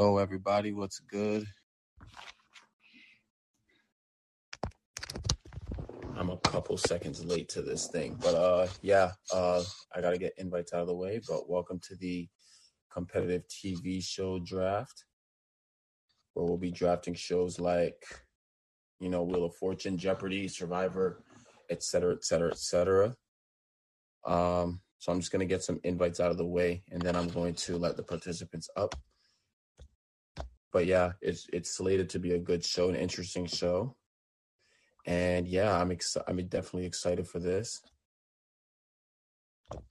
Yo, everybody, what's good? I'm a couple seconds late to this thing, but uh, yeah, uh, I gotta get invites out of the way. But welcome to the competitive TV show draft, where we'll be drafting shows like, you know, Wheel of Fortune, Jeopardy, Survivor, etc., etc., et cetera, et cetera. Um, so I'm just gonna get some invites out of the way, and then I'm going to let the participants up but yeah, it's it's slated to be a good show, an interesting show. And yeah, I'm excited. I'm definitely excited for this.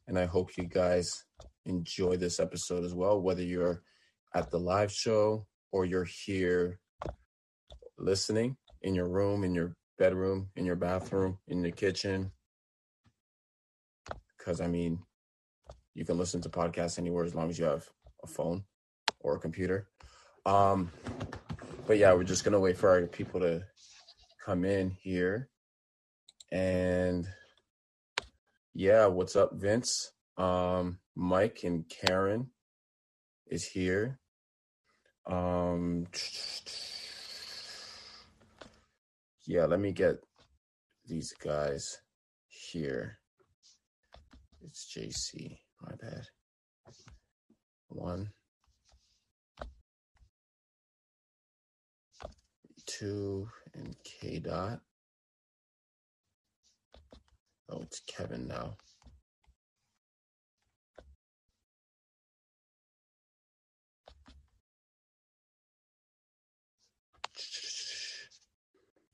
And I hope you guys enjoy this episode as well, whether you're at the live show or you're here listening in your room, in your bedroom, in your bathroom, in the kitchen. Because I mean, you can listen to podcasts anywhere as long as you have a phone or a computer. Um, but yeah, we're just gonna wait for our people to come in here. And yeah, what's up, Vince? Um, Mike and Karen is here. Um, yeah, let me get these guys here. It's JC, my bad. One. Two and K dot. Oh, it's Kevin now.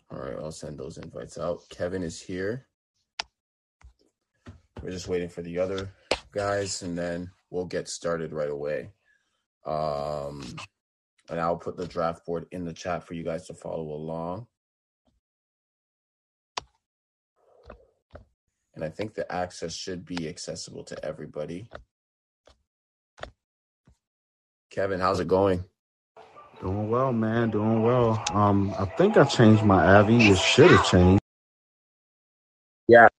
All right, I'll send those invites out. Kevin is here. We're just waiting for the other guys, and then we'll get started right away. Um, and I'll put the draft board in the chat for you guys to follow along. And I think the access should be accessible to everybody. Kevin, how's it going? Doing well, man. Doing well. Um, I think I changed my Avi. It should have changed.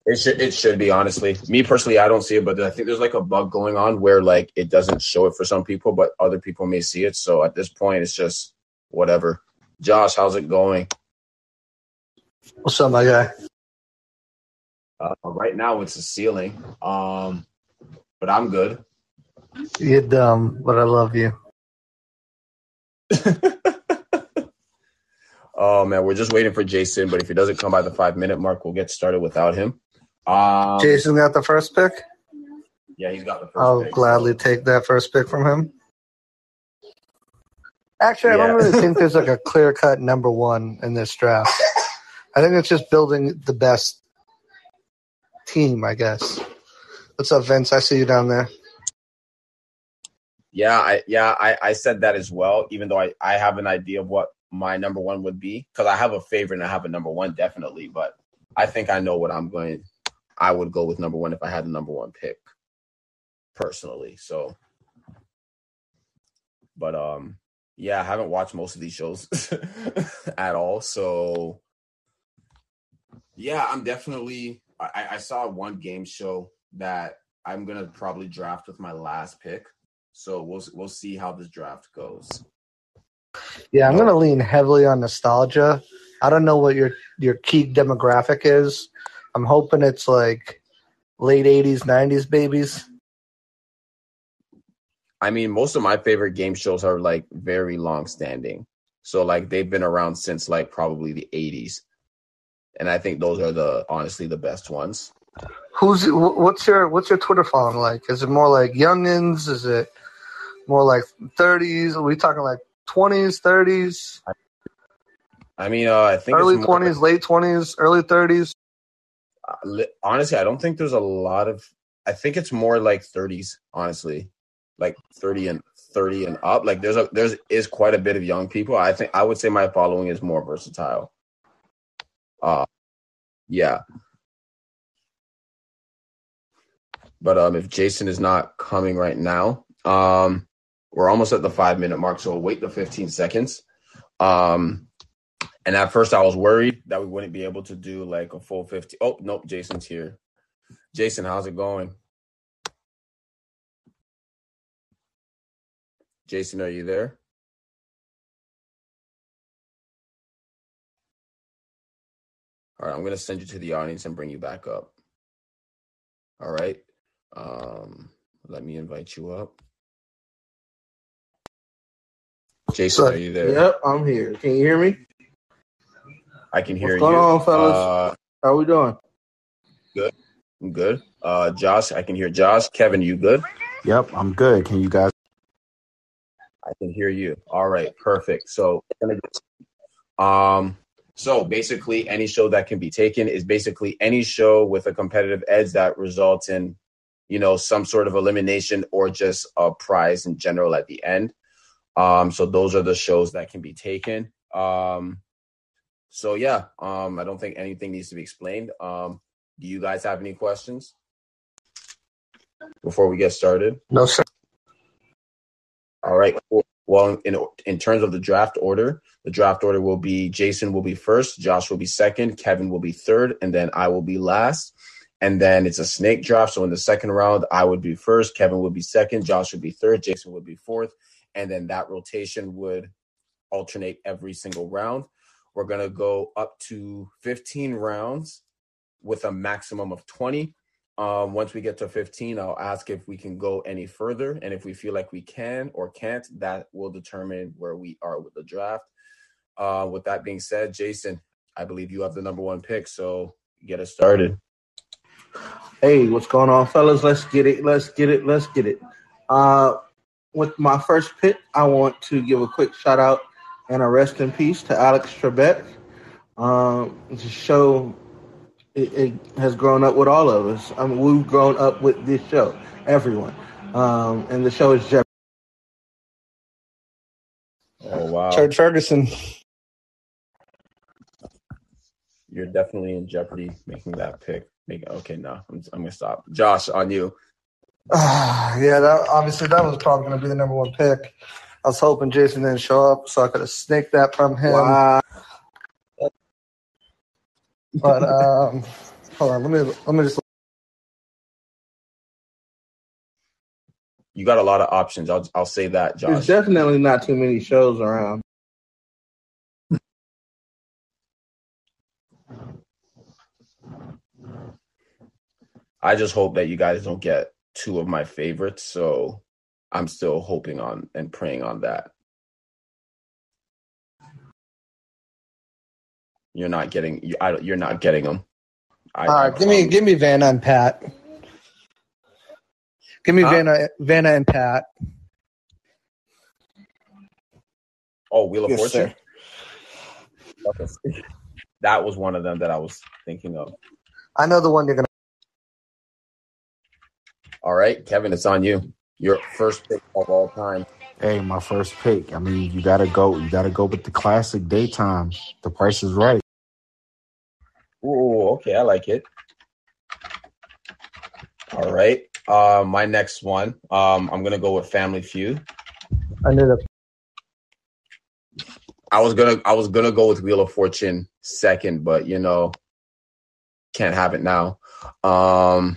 It should it should be honestly. Me personally, I don't see it, but I think there's like a bug going on where like it doesn't show it for some people, but other people may see it. So at this point, it's just whatever. Josh, how's it going? What's up, my guy? Uh, right now, it's a ceiling. Um, but I'm good. You're dumb, but I love you. Oh man, we're just waiting for Jason, but if he doesn't come by the five minute mark, we'll get started without him. Um, Jason got the first pick. Yeah, he's got the 1st I'll pick, gladly take that first pick from him. Actually, I don't really think there's like a clear cut number one in this draft. I think it's just building the best team, I guess. What's up, Vince? I see you down there. Yeah, I yeah, I, I said that as well, even though I, I have an idea of what my number one would be. Because I have a favorite and I have a number one definitely, but I think I know what I'm going I would go with number one if I had the number one pick personally. So but um yeah, I haven't watched most of these shows at all. So yeah, I'm definitely I, I saw one game show that I'm gonna probably draft with my last pick. So we'll we'll see how this draft goes. Yeah, I'm going to lean heavily on nostalgia. I don't know what your your key demographic is. I'm hoping it's like late 80s, 90s babies. I mean, most of my favorite game shows are like very long standing. So like they've been around since like probably the 80s. And I think those are the honestly the best ones. Who's what's your what's your Twitter following like? Is it more like youngins? Is it more like 30s? Are we talking like 20s, 30s, I mean, uh, I think early it's more- 20s, late 20s, early 30s? Honestly, I don't think there's a lot of. I think it's more like 30s, honestly, like 30 and 30 and up. Like there's a there's is quite a bit of young people. I think I would say my following is more versatile. Uh, yeah. But um, if Jason is not coming right now, um, we're almost at the five minute mark, so we'll wait the 15 seconds. Um, and at first, I was worried that we wouldn't be able to do like a full 50. Oh, nope, Jason's here. Jason, how's it going? Jason, are you there? All right, I'm going to send you to the audience and bring you back up. All right. Um, let me invite you up. Jason, are you there? Yep, I'm here. Can you hear me? I can hear What's going you. on, fellas? Uh, How we doing? Good. I'm good. Uh, Josh, I can hear Josh. Kevin, you good? Yep, I'm good. Can you guys? I can hear you. All right, perfect. So, um, so basically, any show that can be taken is basically any show with a competitive edge that results in, you know, some sort of elimination or just a prize in general at the end. Um, so those are the shows that can be taken. Um, so yeah, um, I don't think anything needs to be explained. Um, do you guys have any questions before we get started? No, sir. All right. Well, in in terms of the draft order, the draft order will be Jason will be first, Josh will be second, Kevin will be third, and then I will be last. And then it's a snake draft. So in the second round, I would be first, Kevin would be second, Josh would be third, Jason would be fourth, and then that rotation would alternate every single round. We're gonna go up to 15 rounds with a maximum of 20. Um, once we get to 15, I'll ask if we can go any further. And if we feel like we can or can't, that will determine where we are with the draft. Uh, with that being said, Jason, I believe you have the number one pick. So get us started. Hey, what's going on, fellas? Let's get it. Let's get it. Let's get it. Uh, with my first pick, I want to give a quick shout out and a rest in peace to Alex Trebek. Um, it's a show. It, it has grown up with all of us. I mean, we've grown up with this show, everyone. Um, and the show is Jeff. Oh, wow. Chad Ferguson. You're definitely in jeopardy making that pick. Make, okay, no, I'm, I'm going to stop. Josh, on you. Ah, yeah, that, obviously that was probably going to be the number one pick. I was hoping Jason didn't show up, so I could have snaked that from him. Wow. But um, hold on, let me let me just. You got a lot of options. I'll, I'll say that, Josh. There's definitely not too many shows around. I just hope that you guys don't get two of my favorites. So I'm still hoping on and praying on that. You're not getting. You, I, you're not getting them. I, All I right, give me give me Vanna and Pat. Give me Huh? Vanna Vanna and Pat. Oh, Wheel of Yes, Fortune. sir. That was one of them that I was thinking of. I know the one you're gonna. All right, Kevin, it's on you. Your first pick of all time. Hey, my first pick. I mean, you gotta go. You gotta go with the classic daytime. The Price is Right. Ooh, okay, I like it. All right. Uh, my next one. Um, I'm gonna go with Family Feud. I knew that. I was gonna I was gonna go with Wheel of Fortune second, but you know, can't have it now. Um,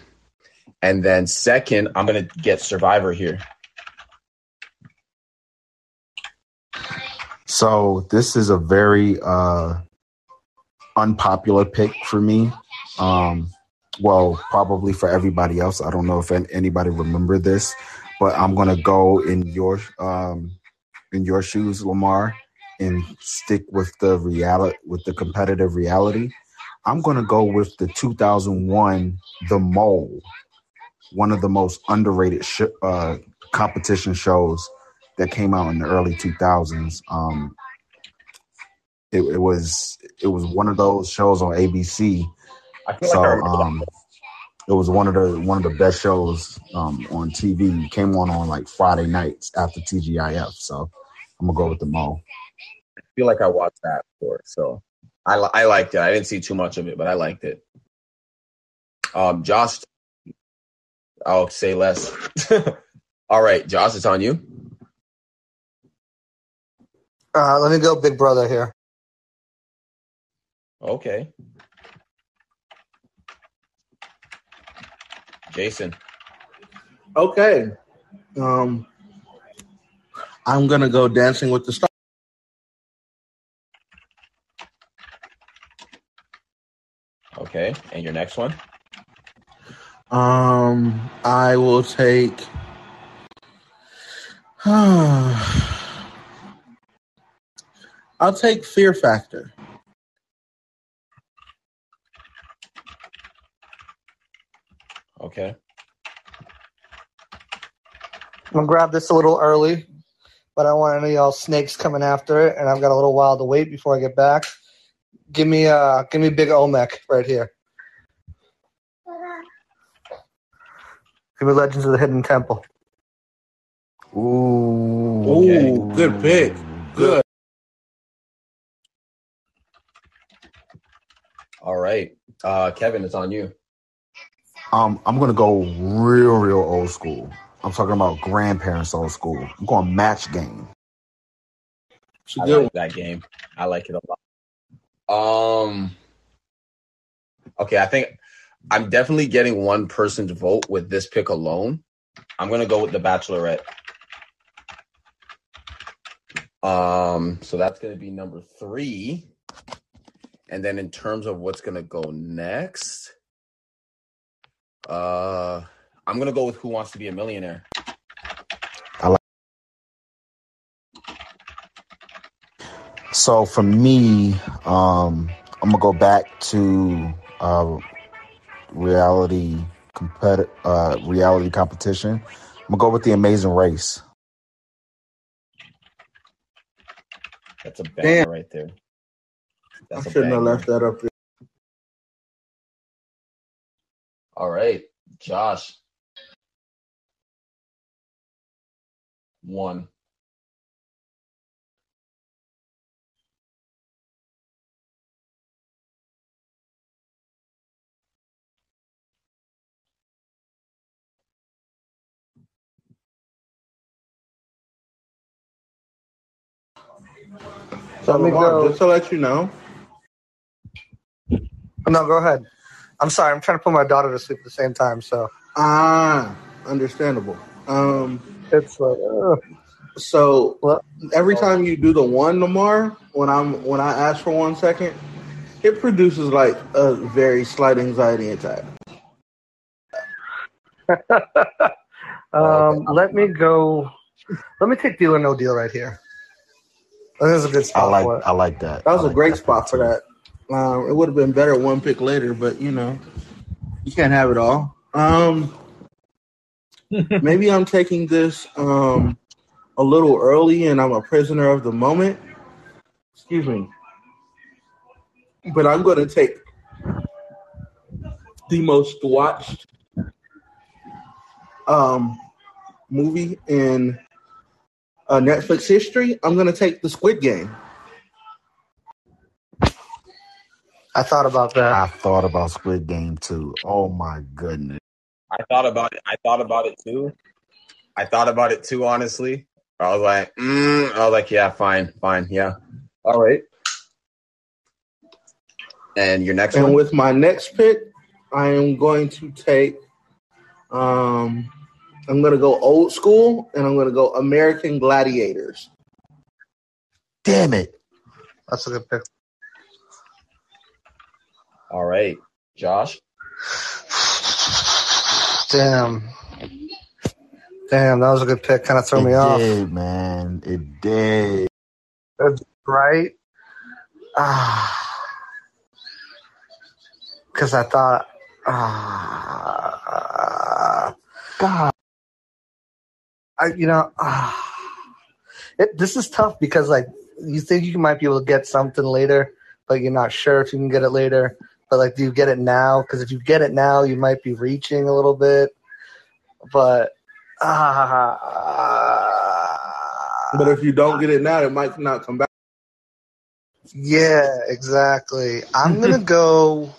and then second, I'm gonna get Survivor here. So this is a very uh, unpopular pick for me. Um, well, probably for everybody else. I don't know if anybody remember this, but I'm gonna go in your um, in your shoes, Lamar, and stick with the reality with the competitive reality. I'm gonna go with the 2001 The Mole, one of the most underrated sh- uh, competition shows that came out in the early 2000s. Um, it, it was it was one of those shows on ABC. I So like um, it was one of the one of the best shows um, on TV. It came on on like Friday nights after TGIF. So I'm gonna go with the Mo. I feel like I watched that before, so I I liked it. I didn't see too much of it, but I liked it. Um, Josh, I'll say less. All right, Josh, it's on you. Uh, let me go, Big Brother here. Okay, Jason. Okay. Um, I'm gonna go Dancing with the Stars. Okay, and your next one? Um, I will take. I'll take Fear Factor. Okay. I'm gonna grab this a little early, but I don't want any of y'all snakes coming after it, and I've got a little while to wait before I get back. Give me uh give me big Olmec right here. Give me Legends of the Hidden Temple. Ooh. Okay. Ooh, good pick. Good. All right. Uh, Kevin, it's on you. Um, I'm gonna go real, real old school. I'm talking about grandparents old school. I'm going match game. It's a I good like that game. I like it a lot. Um. Okay, I think I'm definitely getting one person's vote with this pick alone. I'm gonna go with the Bachelorette. Um, so that's gonna be number three. And then in terms of what's gonna go next, uh, I'm gonna go with Who Wants to Be a Millionaire. So for me, um, I'm gonna go back to uh, reality competi- uh, reality competition. I'm gonna go with the Amazing Race. That's a banger Damn. right there. I That's a shouldn't have left that up there. All right, Josh. One. So Let me Lamar, go. just to let you know, No, go ahead. I'm sorry. I'm trying to put my daughter to sleep at the same time, so ah, understandable. Um, it's like ugh. so What? every time you do the one, Lamar, when I'm when I ask for one second, it produces like a very slight anxiety attack. um, let me go. Let me take deal or no deal right here. This is a good spot. I like for it. I like that. That was I a like great pick spot for that. Um, it would have been better one pick later, but you know, you can't have it all. Um, maybe I'm taking this um, a little early, and I'm a prisoner of the moment. Excuse me, but I'm going to take the most watched um, movie in uh, Netflix history. I'm going to take the Squid Game. I thought about that. I thought about Squid Game too. Oh my goodness. I thought about it. I thought about it too. I thought about it too. Honestly, I was like, mm, I was like, yeah, fine, fine, yeah, all right. And your next And one? with my next pick, I am going to take. Um, I'm going to go old school, and I'm going to go American Gladiators. Damn it. That's a good pick. All right, Josh. Damn. Damn, that was a good pick. Kind of threw it me off. did, man. It did. That's Right? Ah. Because I thought, ah. God. I, you know, ah. It, this is tough because, like, you think you might be able to get something later, but you're not sure if you can get it later. But, like, do you get it now? Because if you get it now, you might be reaching a little bit. But, ah. But if you don't get it now, it might not come back. Yeah, exactly. I'm gonna go.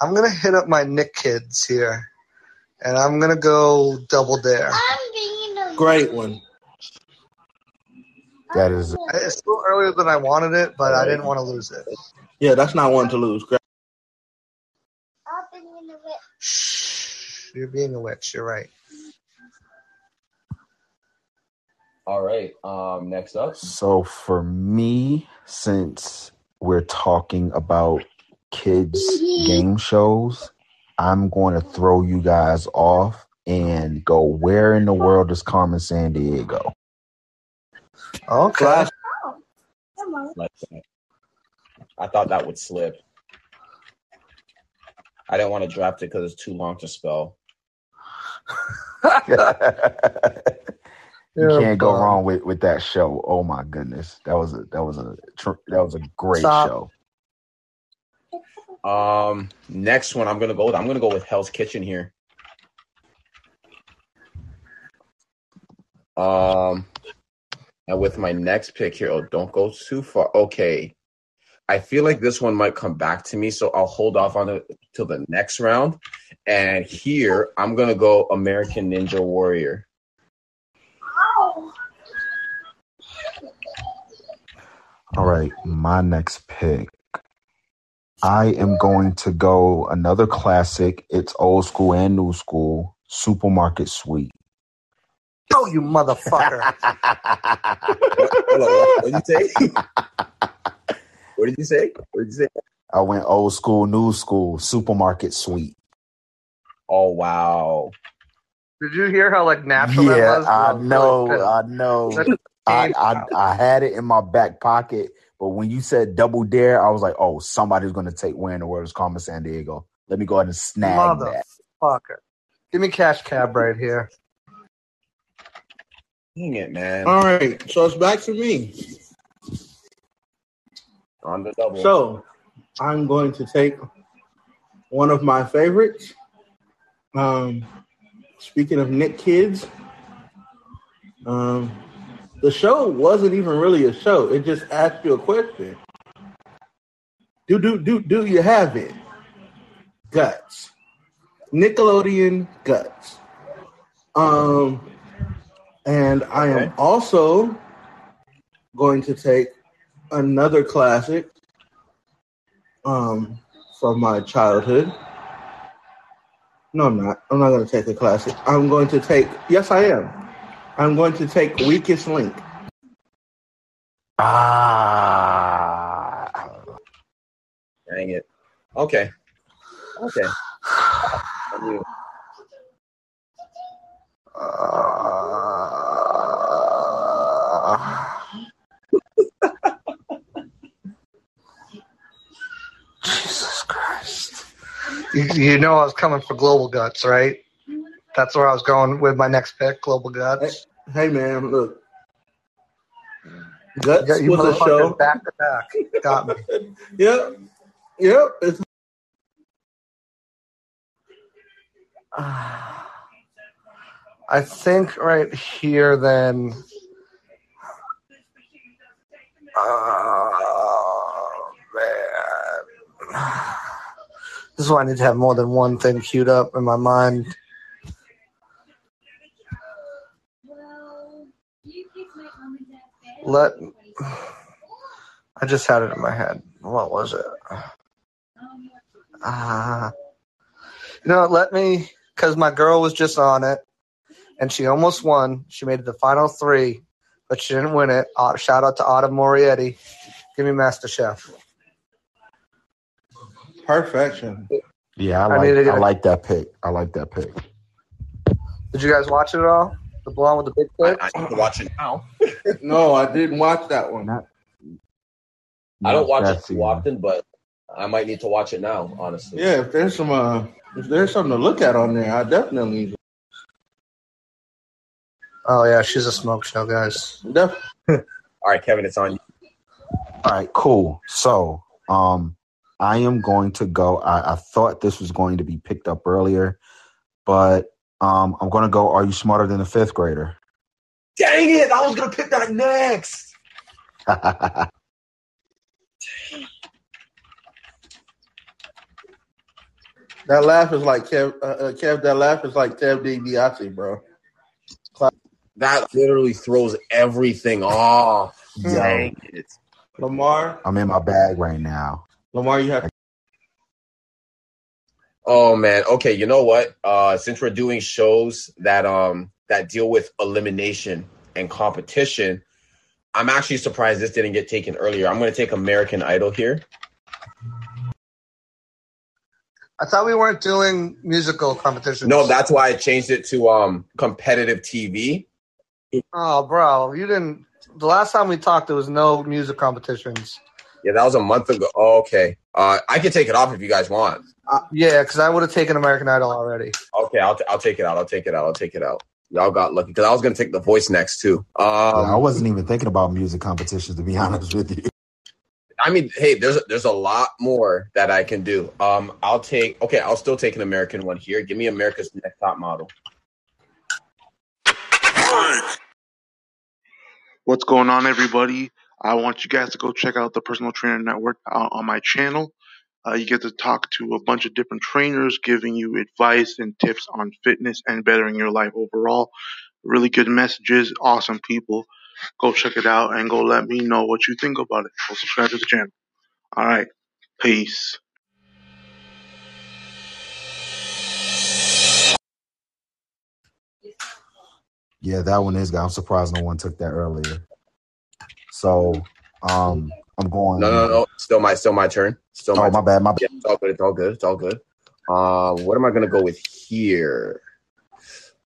I'm gonna hit up my Nick kids here, and I'm gonna go double dare. Great one. That is It's still earlier than I wanted it, but I didn't want to lose it. Yeah, that's not one to lose. Great. Shh, you're being a witch. You're right. All right. Um, next up. so for me, since we're talking about kids game shows, I'm going to throw you guys off and go. Where in the world is Carmen Sandiego? Okay. Like that. I thought that would slip. I didn't want to draft it because it's too long to spell. you You're can't go wrong with, with that show. Oh my goodness, that was a that was a tr- that was a great Stop. show. Um, next one I'm gonna go with. I'm gonna go with Hell's Kitchen here. Um, and with my next pick here, oh, don't go too far. Okay, I feel like this one might come back to me, so I'll hold off on it till the next round. And here I'm gonna go American Ninja Warrior. All right, my next pick. I am going to go another classic. It's old school and new school. Supermarket Sweep. Oh, you motherfucker. Hold on, what did you say? what did you say? What did you say? I went old school, new school. Supermarket Sweep. Oh wow! Did you hear how like natural that Yeah, was? I know, really I know. Such a I. I I had it in my back pocket, but when you said double dare, I was like, oh, somebody's gonna take where in the world is Carmen Sandiego. Let me go ahead and snag that. Motherfucker. Give me cash cab right here. Dang it, man! All right, so it's back to me. On the double. So I'm going to take one of my favorites. Um, speaking of Nick Kids, um, the show wasn't even really a show. It just asked you a question. Do do do do you have it? Guts. Nickelodeon Guts. Um, and I am Okay. also going to take another classic um from my childhood. No, I'm not. I'm not going to take a classic. I'm going to take. Yes, I am. I'm going to take Weakest Link. Ah, Dang it. Okay. Okay. On you. Uh, Jesus Christ. You, you know I was coming for Global Guts, right? That's where I was going with my next pick, Global Guts. Hey, man, look. Guts got, you was a show. back to back. Got me. Yep. Yep. It's, I think right here then. Oh man, this is why I need to have more than one thing queued up in my mind. Let I just had it in my head. What was it? Ah, you know, let me because my girl was just on it, and she almost won. She made it the final three, but she didn't win it. Uh, shout out to Autumn Morietti. Give me Master Chef. Perfection. yeah, I I like to get I a- like that pick. I like that pick. Did you guys watch it at all? The blonde with the big I. I need to watch it now. No, I didn't watch that one. Not- I don't watch it too the- often, but I might need to watch it now. Honestly. Yeah, if there's some, uh, if there's something to look at on there, I definitely, Oh yeah, she's a smoke show, guys. def- All right, Kevin, it's on you. All right, cool. So, um, I am going to go. I, I thought this was going to be picked up earlier, but um, I'm going to go. Are you smarter than a fifth grader? Dang it! I was gonna pick that next. that laugh is like Kev. Uh, uh, Kev, that laugh is like Kev DiBiase, bro. That literally throws everything off. Yo, Dang it. Lamar, I'm in my bag right now. Lamar, you have Oh man. Okay, you know what? Uh since we're doing shows that um that deal with elimination and competition, I'm actually surprised this didn't get taken earlier. I'm gonna take American Idol here. I thought we weren't doing musical competitions. No, that's why I changed it to um competitive TV. Oh, bro, you didn't. The last time we talked, there was no music competitions. Yeah, that was a month ago. Oh, okay. Uh, I can take it off if you guys want. Yeah, because I would have taken American Idol already. Okay, I'll, t- I'll take it out. I'll take it out. I'll take it out. Y'all got lucky because I was gonna take the voice next too. Um, I wasn't even thinking about music competitions to be honest with you. I mean, hey, there's there's a lot more that I can do. Um, I'll take. Okay, I'll still take an American one here. Give me America's Next Top Model. What's going on, everybody? I want you guys to go check out the Personal Trainer Network uh, on my channel. Uh, you get to talk to a bunch of different trainers giving you advice and tips on fitness and bettering your life overall. Really good messages, awesome people. Go check it out and go let me know what you think about it. Go subscribe to the channel. All right. Peace. Yeah, that one is good. I'm surprised no one took that earlier. So, um, I'm going. No, no, no. Still my still my turn. Still my Oh, my bad. My Yeah, bad. it's all good. It's all good. It's all good. Uh, what am I gonna go with here?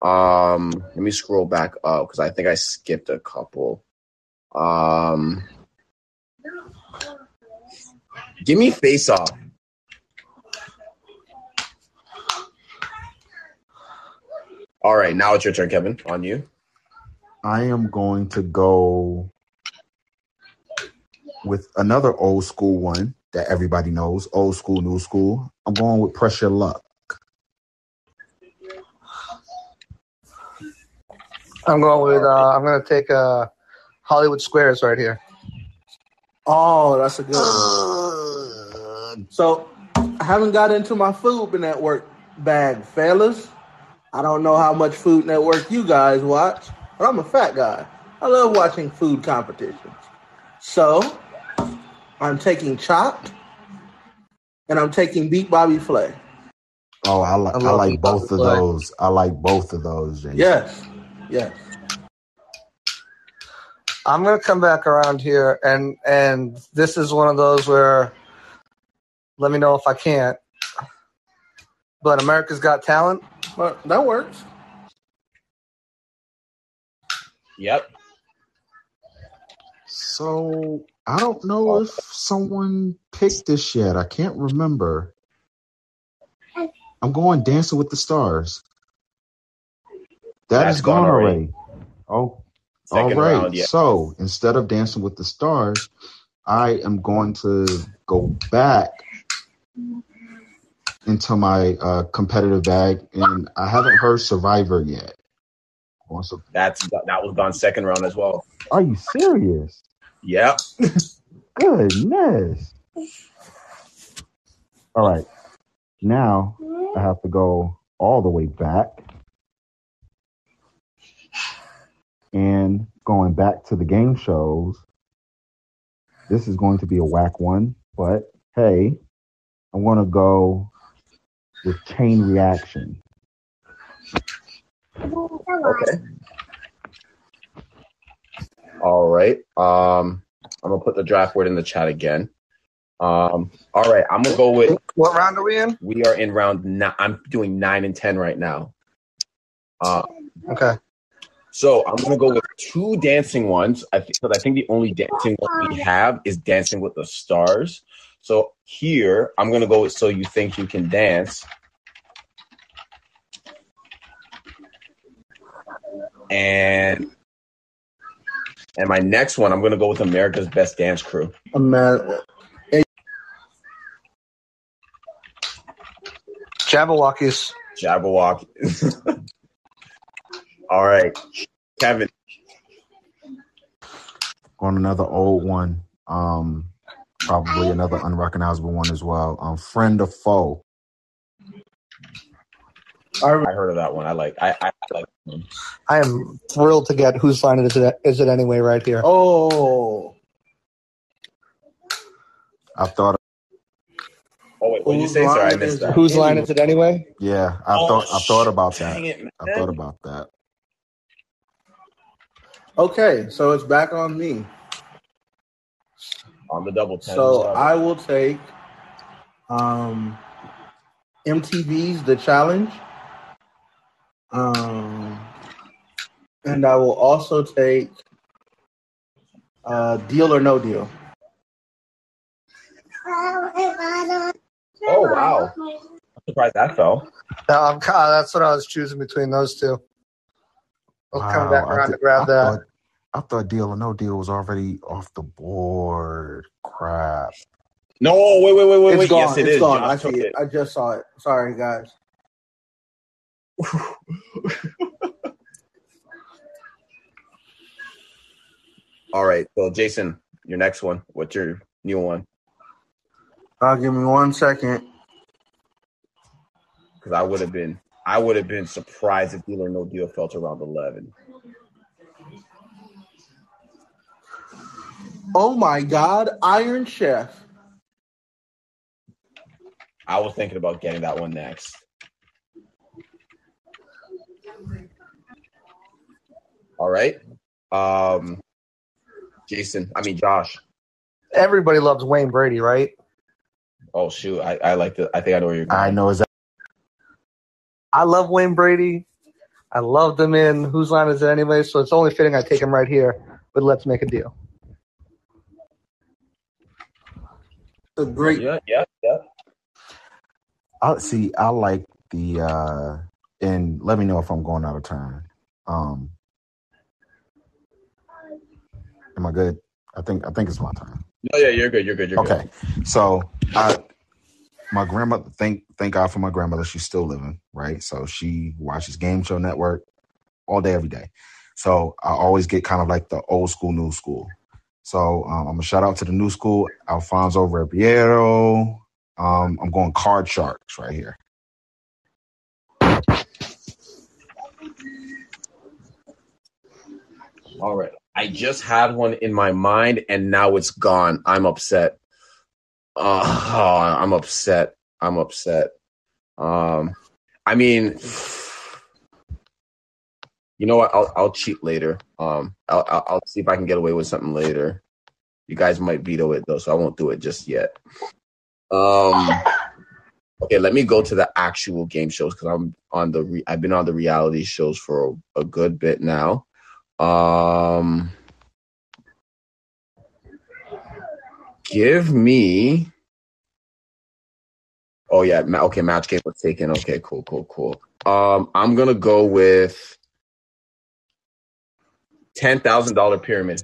Um, let me scroll back up because I think I skipped a couple. Um, give me face off. All right, now it's your turn, Kevin. On you. I am going to go with another old school one that everybody knows. Old school, new school. I'm going with press your luck. I'm going with. Uh, I'm going to take uh, Hollywood Squares right here. Oh, that's a good one. So, I haven't got into my Food Network bag, fellas. I don't know how much Food Network you guys watch, but I'm a fat guy. I love watching food competitions. So, I'm taking Chopped, and I'm taking Beat Bobby Flay. Oh, I, li- I I, like Beat both of Flay. those. I like both of those, Jason. Yes, yes. I'm going to come back around here, and and this is one of those where. Let me know if I can't. But America's Got Talent. But that works. Yep. So I don't know if someone picked this yet. I can't remember. I'm going Dancing with the Stars. That That's is gone gone already. already. Oh, Second all right. round. Yeah. So instead of Dancing with the Stars, I am going to go back into my uh, competitive bag, and I haven't heard Survivor yet. Also, That's that was gone second round as well. are you serious? Yep. Goodness. All right. Now I have to go all the way back. And going back to the game shows, this is going to be a whack one, but hey, I'm going to go with chain reaction. Okay. All right. Um, I'm gonna put the draft word in the chat again. Um, all right. I'm gonna go with. What round are we in? We are in round nine. I'm doing nine and ten right now. Uh, Okay. so I'm gonna go with two dancing ones. I think because I think the only dancing one we have is Dancing with the Stars. So here I'm gonna go with So You Think You Can Dance. And and my next one, I'm gonna go with America's Best Dance Crew. Amer- Jabbawockeez. Jabberwock. All right, Kevin. On another old one, um, probably another unrecognizable one as well. Um, friend or foe. I I heard of that one. I like. I, I like. that one. I am thrilled to get whose line is it, is it anyway right here. Oh, I thought, Oh wait, what did you say? Sorry, I missed that. Whose line is it anyway? yeah, I Oh, thought, I thought about that. Dang it. I thought about that. okay. So it's back on me. on the double ten. So I will take um MTV's The Challenge. Um, and I will also take uh, Deal or No Deal. Oh wow! I'm surprised that fell. No, I'm, ki- uh, that's what I was choosing between those two. I was coming back Wow, I around thi- to grab I that. Thought, I thought Deal or No Deal was already off the board. Crap. No, wait, wait, wait, wait, It's wait. gone. Yes, it it's is. gone. Josh I see took it. I just saw it. Sorry, guys. All right. So, Jason, your next one. What's your new one? Uh, give me one second. Because I would have been, I would have been surprised if Deal or No Deal felt around eleven. Oh my God, Iron Chef. I was thinking about getting that one next. All right. Um, Jason, I mean Josh. Everybody loves Wayne Brady, right? Oh shoot, I, I like the. I think I know where you're going. I know exactly. I love Wayne Brady. I love him in Whose Line Is It Anyway? So it's only fitting I take him right here. But let's make a deal. A great. Yeah, yeah, yeah. I see. I like the uh and let me know if I'm going out of turn. Um, am I good? I think I think it's my turn. No, yeah, you're good. You're good. You're Okay, so I my grandmother thank thank God for my grandmother. She's still living, right? So she watches Game Show Network all day, every day. So I always get kind of like the old school, new school. So um, I'm gonna shout out to the new school, Alfonso Ribeiro. Um, I'm going Card Sharks right here. All right. I just had one in my mind, and now it's gone. I'm upset. Uh, I'm upset. I'm upset. Um, I mean, you know what? I'll I'll cheat later. Um, I'll I'll, I'll see if I can get away with something later. You guys might veto it though, so I won't do it just yet. Um, okay, let me go to the actual game shows because I'm on the. Re- I've been on the reality shows for a, a good bit now. Um, give me. Oh yeah, okay. Match game was taken. Okay, cool, cool, cool. Um, I'm gonna go with ten thousand dollar pyramid.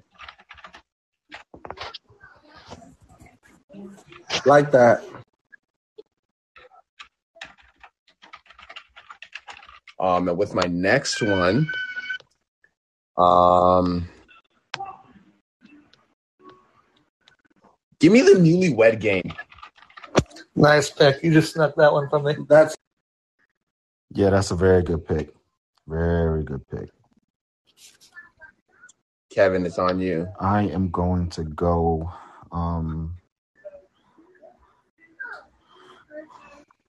Like that. Um, and with my next one, um, give me the newlywed game. Nice pick. You just snuck that one from me. That's Yeah, that's a very good pick. Very good pick. Kevin, it's on you. I am going to go. Um,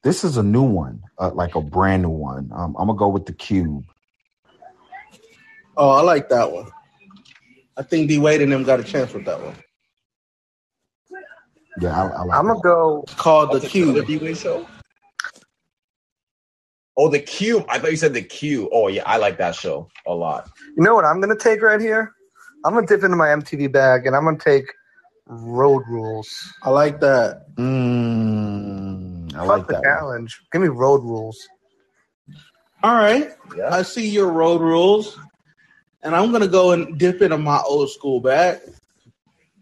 this is a new one, uh, like a brand new one. Um, I'm gonna go with the cube. Oh, I like that one. I think D Wade and them got a chance with that one. Yeah, I, I like. I'm gonna go. Called Oh, the other Cube. D-Wade show. Oh, the cube. I thought you said the cube. Oh yeah, I like that show a lot. You know what I'm gonna take right here? I'm gonna dip into my MTV bag and I'm gonna take Road Rules. I like that. Mm, I Fuck like the that. one. challenge. Give me Road Rules. All right. Yeah. I see your road rules, and I'm gonna go and dip into my old school bag.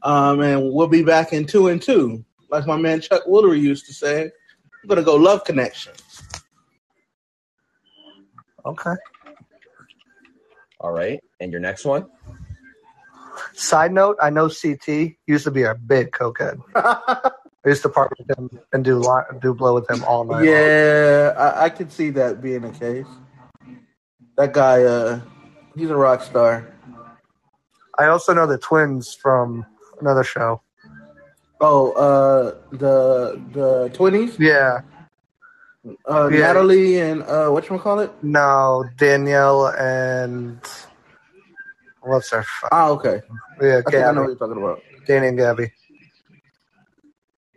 Um, and we'll be back in two and two, like my man Chuck Woolery used to say. I'm gonna go Love Connection. Okay. All right. And your next one? Side note: I know CT used to be a big cokehead. I used to party with him and do li- do blow with him all night. long. yeah, I, I could see that being the case. That guy, uh, he's a rock star. I also know the twins from another show. Oh, uh, the the twenties, Yeah. uh, Yeah. Natalie and uh, what you call it? No, Danielle and what's her? fu- Ah, okay. Yeah, I think I know what you're talking about. Danny and Gabby.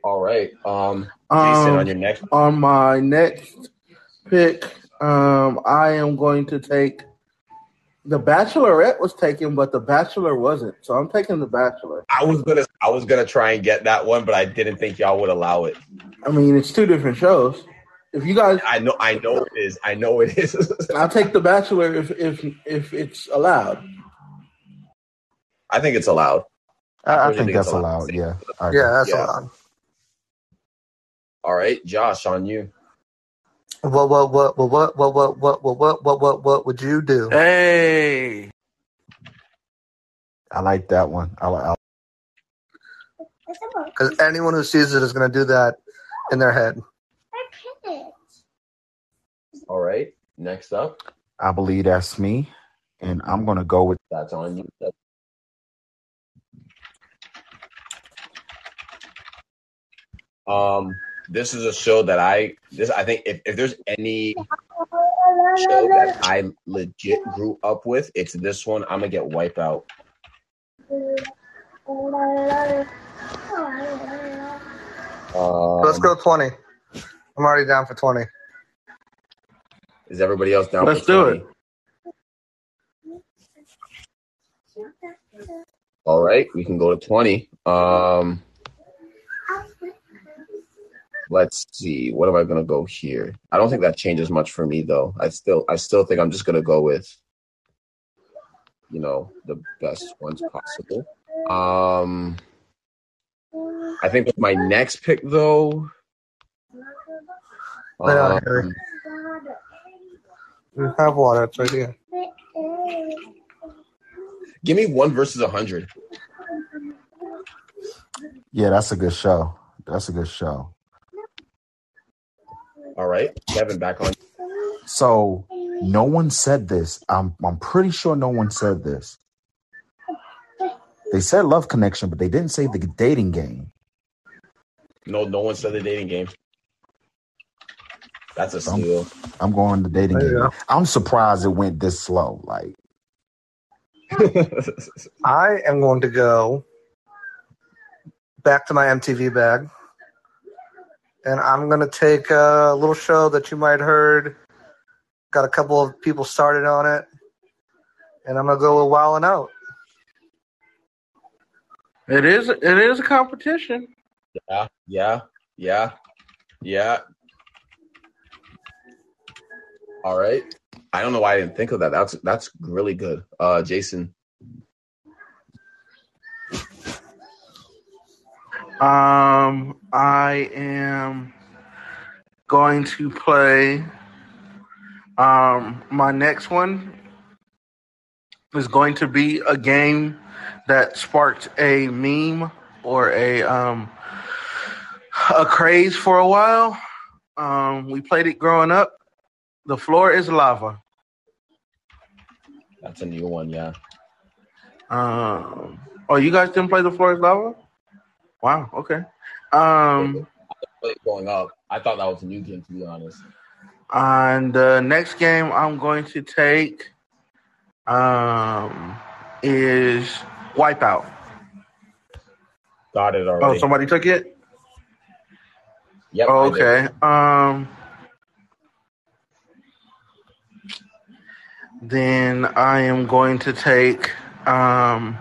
All right. Um, Jason, Um, on your next. on my next pick, um, I am going to take the Bachelorette was taken, but the Bachelor wasn't. So I'm taking the Bachelor. I was gonna, I was gonna try and get that one, but I didn't think y'all would allow it. I mean, it's two different shows. If you guys, I know, I know it is. I know it is. I'll take the Bachelor if if if it's allowed. I think it's allowed. I, I really think think that's allowed. allowed. Yeah. Yeah, that's Yeah. allowed. All right, Josh, on you. What what what what what what what what what what what what what would you do? Hey, I like that one. I like. Because anyone who sees it is going to do that in their head. All right, next up, I believe that's me, and I'm gonna go with. that's on you. That's- Um, this is a show that I this I think if, if there's any show that I legit grew up with, it's this one. I'm gonna get Wipeout. Um, Let's go 20. I'm already down for 20. Is everybody else down? Let's for do 20? it. All right, we can go to 20. Um, let's see. What am I gonna go here? I don't think that changes much for me though. I still, I still think I'm just gonna go with, you know, the best ones possible. Um, I think with my next pick though. Lay down, um, Harry. We have water. It's right here. give me one versus a hundred. Yeah, that's a good show. That's a good show. All right, Kevin, back on. So no one said this. I'm I'm pretty sure no one said this. They said love connection, but they didn't say the dating game. No, no one said the dating game. That's a steal. I'm going the dating game. go. I'm surprised it went this slow. Like I am going to go back to my MTV bag. And I'm going to take a little show that you might have heard. Got a couple of people started on it. And I'm going to go with Wild 'N Out. it is it is a competition. Yeah, yeah, yeah, yeah. All right. I don't know why I didn't think of that. That's that's really good. Uh Jason. Um, I am going to play. Um, my next one is going to be a game that sparked a meme or a um a craze for a while. Um, we played it growing up. The floor is lava. That's a new one, yeah. Um, oh, you guys didn't play the floor is lava? Wow. Okay. Um. Going up. I thought that was a new game to be honest. And the next game I'm going to take um, is Wipeout. Got it already. Oh, somebody took it? yep, Oh, okay. Um, then I am going to take um,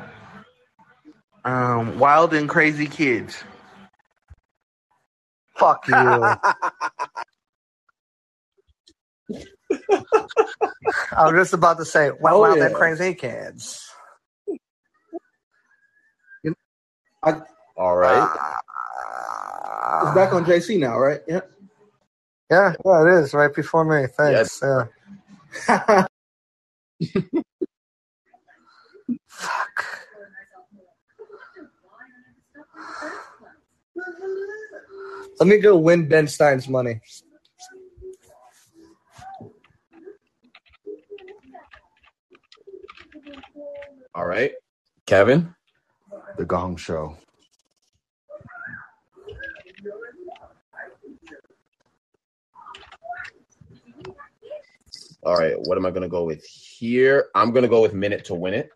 um, Wild and Crazy Kids. Fuck you. I was just about to say, wow, Oh, wow, yeah. that crazy kids. All right. Ah. It's back on JC now, right? Yeah. Yeah, yeah, it is right before me. Thanks. Yeah. Fuck. Let me go win Ben Stein's money. All right. Kevin. the Gong Show. All right. What am I gonna go with here? I'm gonna go with minute to win it.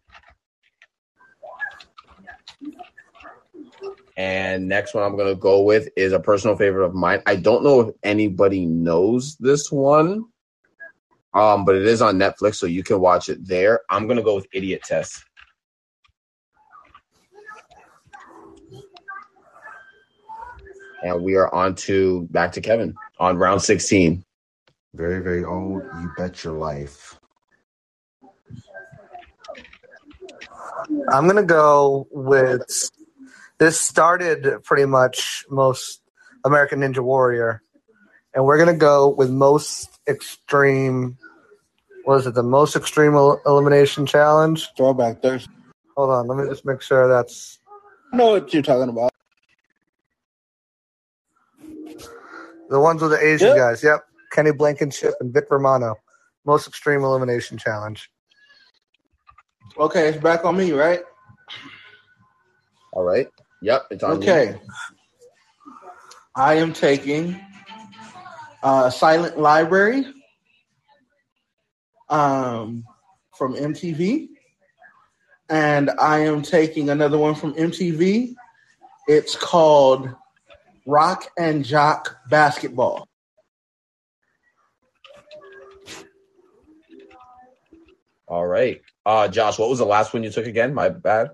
And And next one I'm gonna go with is a personal favorite of mine. I don't know if anybody knows this one, um, but it is on Netflix, so you can watch it there. I'm gonna go with Idiot Test. And we are on to back to Kevin on round 16. Very, very old. You bet your life. I'm gonna go with this started pretty much most American Ninja Warrior, and we're gonna go with most extreme. What is it? The most extreme el- elimination challenge. Throwback Thursday. Hold on, let me just make sure that's I know what you're talking about. the ones with the Asian Yep. guys. Yep, Kenny Blankenship and Vic Romano. Most extreme elimination challenge. Okay, it's back on me, right? All right. Yep, it's on you. Okay. I am taking uh, Silent Library um, from MTV. And I am taking another one from MTV. It's called Rock N' Jock Basketball. All right. Uh Josh, what was the last one you took again? My bad.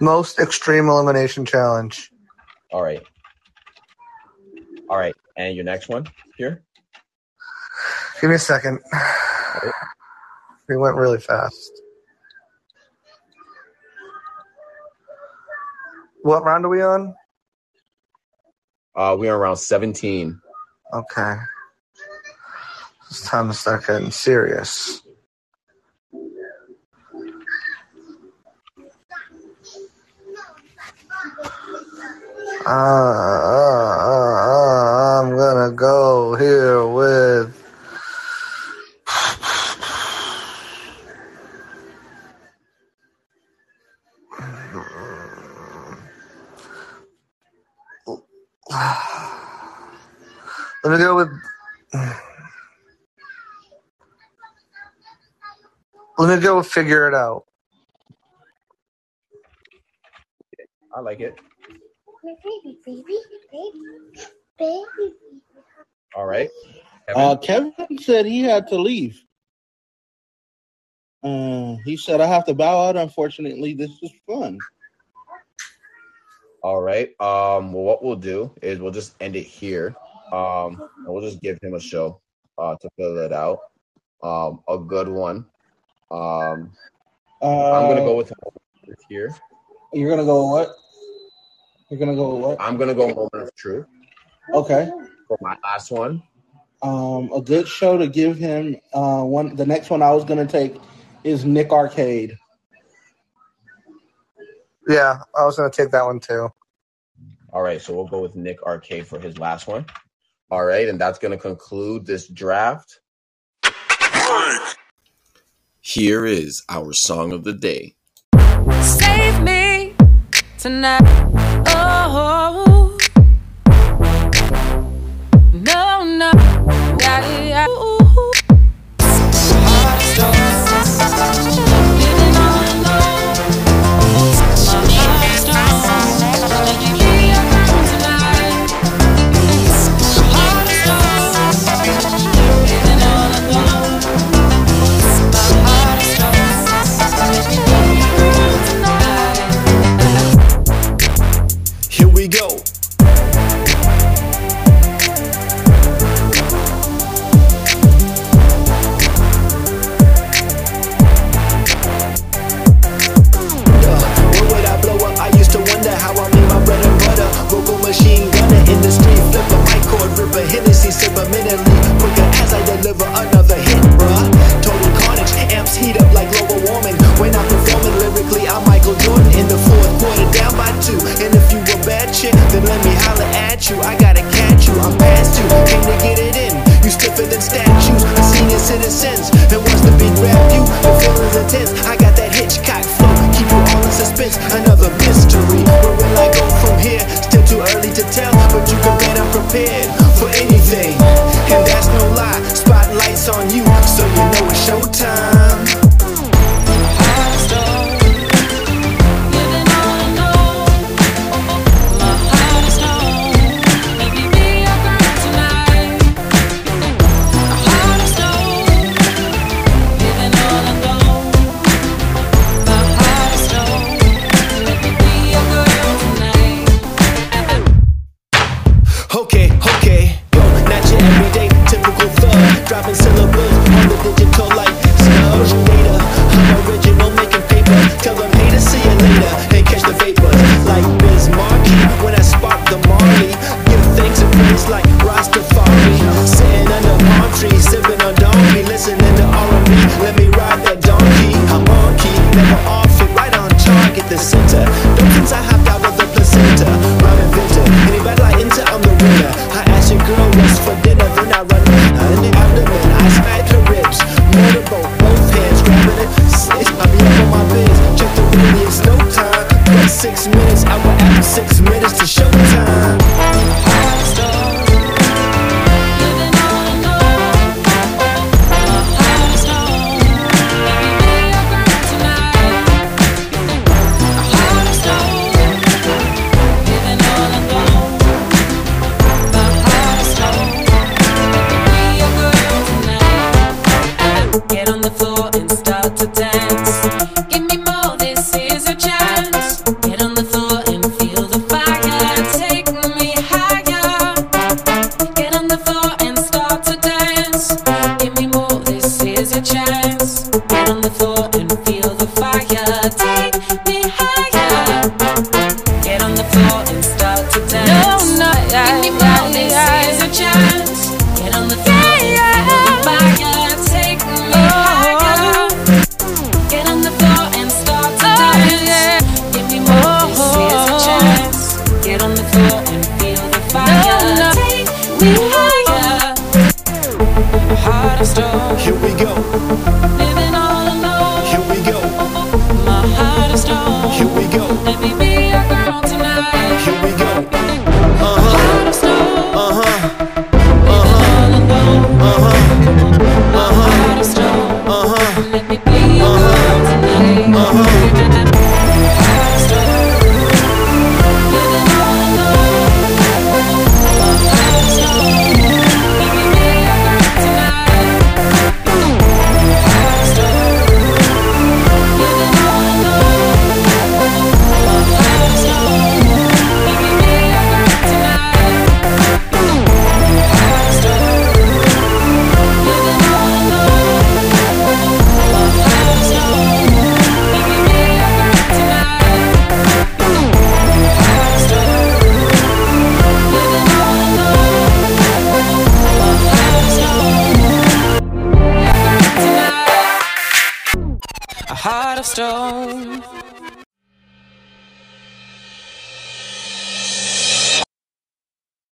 Most extreme elimination challenge. All right. All right. And your next one here? Give me a second. We went really fast. What round are we on? Uh we are around 17. Okay. It's time to start getting serious. Uh, uh, uh, I'm gonna go here with. Let me go with. Let me go figure it out. I like it. Kevin? Uh, Kevin said he had to leave. Uh, he said, I have to bow out. Unfortunately, this is fun. All right. Um well what we'll do is we'll just end it here. Um and we'll just give him a show uh to fill it out. Um a good one. Um Uh, I'm gonna go with here. You're gonna go what? You're gonna go what? I'm gonna go moment of truth Okay. for my last one. Um, a good show to give him. Uh, one. The next one I was gonna take is Nick Arcade. Yeah, I was gonna take that one too. All right, so we'll go with Nick Arcade for his last one. All right, and that's going to conclude this draft. Here is our song of the day. Save me tonight. Oh, Yeah,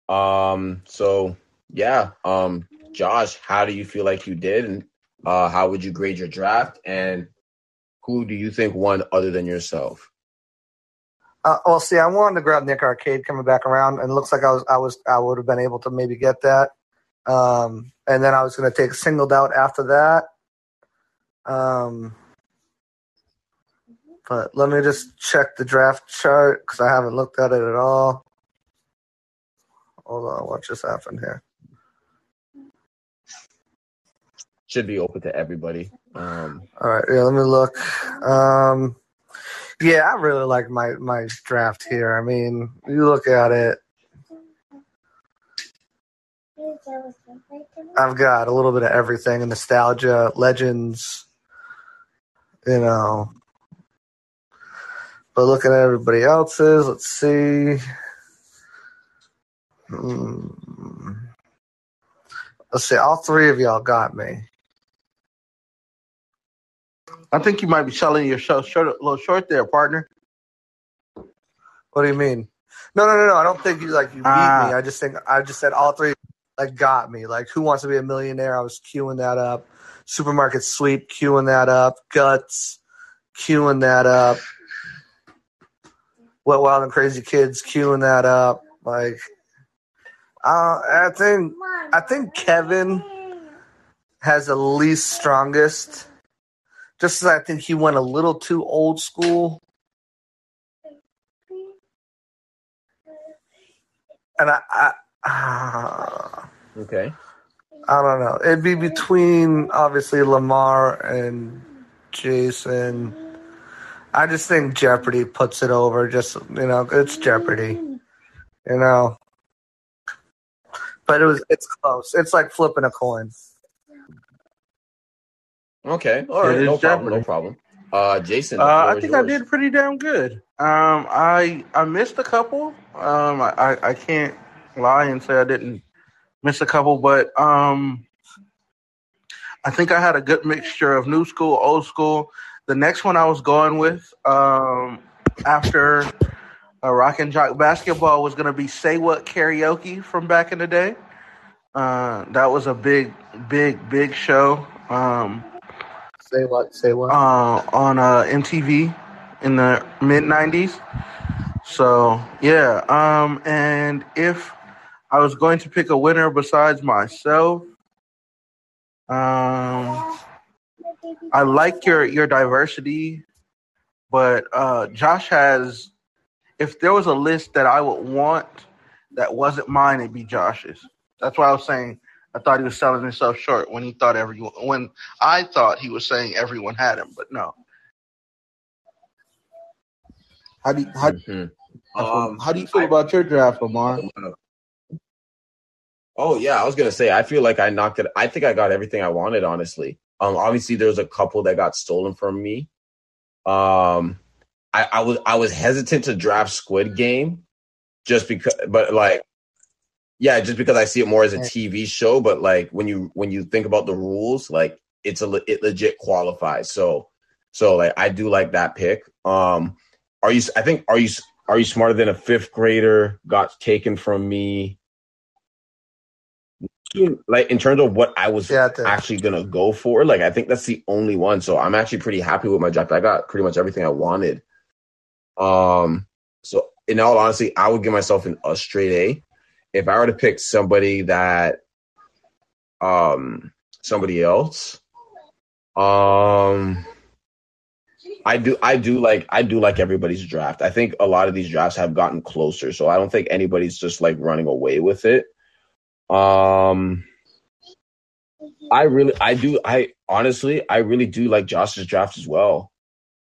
Um, so yeah, um, Josh, how do you feel like you did, and uh, how would you grade your draft, and who do you think won other than yourself? Uh, well, see, I wanted to grab Nick Arcade coming back around, and looks like I was, I was, I would have been able to maybe get that. Um, and then I was going to take singled out after that. Um, but let me just check the draft chart because I haven't looked at it at all. Hold on, what just happened here? Should be open to everybody. Um, All right, yeah, let me look. Um, yeah, I really like my my draft here. I mean, you look at it. I've got a little bit of everything: nostalgia, legends, you know. But looking at everybody else's, let's see. Hmm. Let's see. All three of y'all got me. I think you might be selling your show short, a little short there, partner. What do you mean? No, no, no, no. I don't think you like you beat Ah. me. I just think I just said all three like got me. Like Who Wants to Be a Millionaire? I was queuing that up. Supermarket Sweep, queuing that up. Guts, queuing that up. Wet Wild and Crazy Kids, queuing that up. Like, uh, I think I think Kevin has the least strongest. Just as I think he went a little too old school. And I, I, ah, okay. I don't know. It'd be between obviously Lamar and Jason. I just think Jeopardy puts it over. Just you know, it's Jeopardy. You know, but it was it's close. It's like flipping a coin. Okay. All It right. is No problem. No problem. Uh, Jason. Uh, I is think I did pretty damn good. Um, I I missed a couple. Um, I, I I can't lie and say I didn't miss a couple, but um, I think I had a good mixture of new school, old school. The next one I was going with um, after uh, Rock N' Jock basketball was going to be "Say What" karaoke from back in the day. Uh, that was a big, big, big show. Um, Say what? Say what? uh, on uh, MTV in the mid '90s. So yeah, um, and if I was going to pick a winner besides myself, um, I like your your diversity, but uh, Josh has. If there was a list that I would want that wasn't mine, it'd be Josh's. That's why I was saying I thought he was selling himself short when he thought everyone when I thought he was saying everyone had him, but no. How do you, how, Mhm. um, how do you feel about your draft, Lamar? Oh yeah, I was gonna say I feel like I knocked it. I think I got everything I wanted. Honestly, um, obviously there's a couple that got stolen from me. Um, I, I was I was hesitant to draft Squid Game, just because, but like, yeah, just because I see it more as a TV show. But like when you when you think about the rules, like it's a it legit qualifies. So so like I do like that pick. Um, are you? I think are you are you smarter than a fifth grader? Got taken from me like in terms of what I was Yeah, I actually gonna go for, like I think that's the only one. So I'm actually pretty happy with my draft. I got pretty much everything I wanted. Um, so in all honesty, I would give myself an a straight A. If I were to pick somebody that, um, somebody else, um, I do, I do like, I do like everybody's draft. I think a lot of these drafts have gotten closer, so I don't think anybody's just like running away with it. Um, I really, I do, I honestly, I really do like Josh's draft as well.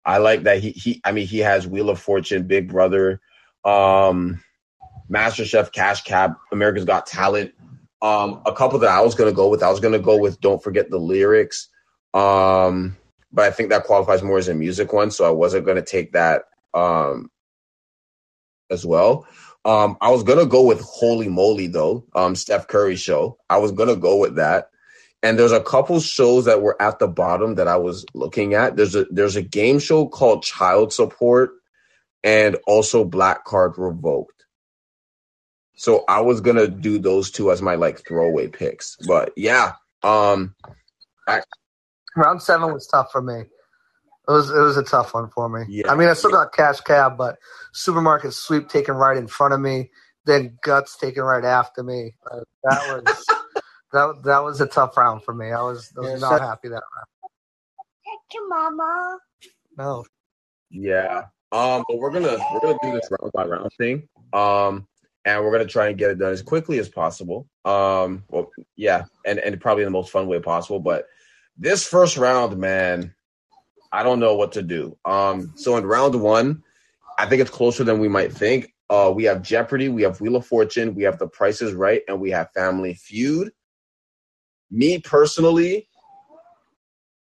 I like that he, he, I mean, he has Wheel of Fortune, Big Brother, um, Master Chef, Cash Cab, America's Got Talent. Um, a couple that I was gonna go with, I was gonna go with Don't Forget the Lyrics. Um, but I think that qualifies more as a music one, so I wasn't gonna take that um as well. Um, I was gonna go with Holey Moley though, um, Steph Curry show. I was gonna go with that. And there's a couple shows that were at the bottom that I was looking at. There's a there's a game show called Child Support and also Black Card Revoked. So I was gonna do those two as my like throwaway picks. But yeah. Um Round seven was tough for me. It was it was a tough one for me. Yeah. I mean, I still got cash cab, but supermarket sweep taken right in front of me, then guts taken right after me. Uh, that was that that was a tough round for me. I was, I was Yeah, not so- happy that round. Thank you, Mama. No, Yeah. Um, but we're gonna we're gonna do this round by round thing. Um, and we're gonna try and get it done as quickly as possible. Um, well, yeah, and and probably in the most fun way possible. But this first round, man, I don't know what to do. Um, so in round one, I think it's closer than we might think. Uh, we have Jeopardy, we have Wheel of Fortune, we have The Price is Right, and we have Family Feud. Me personally,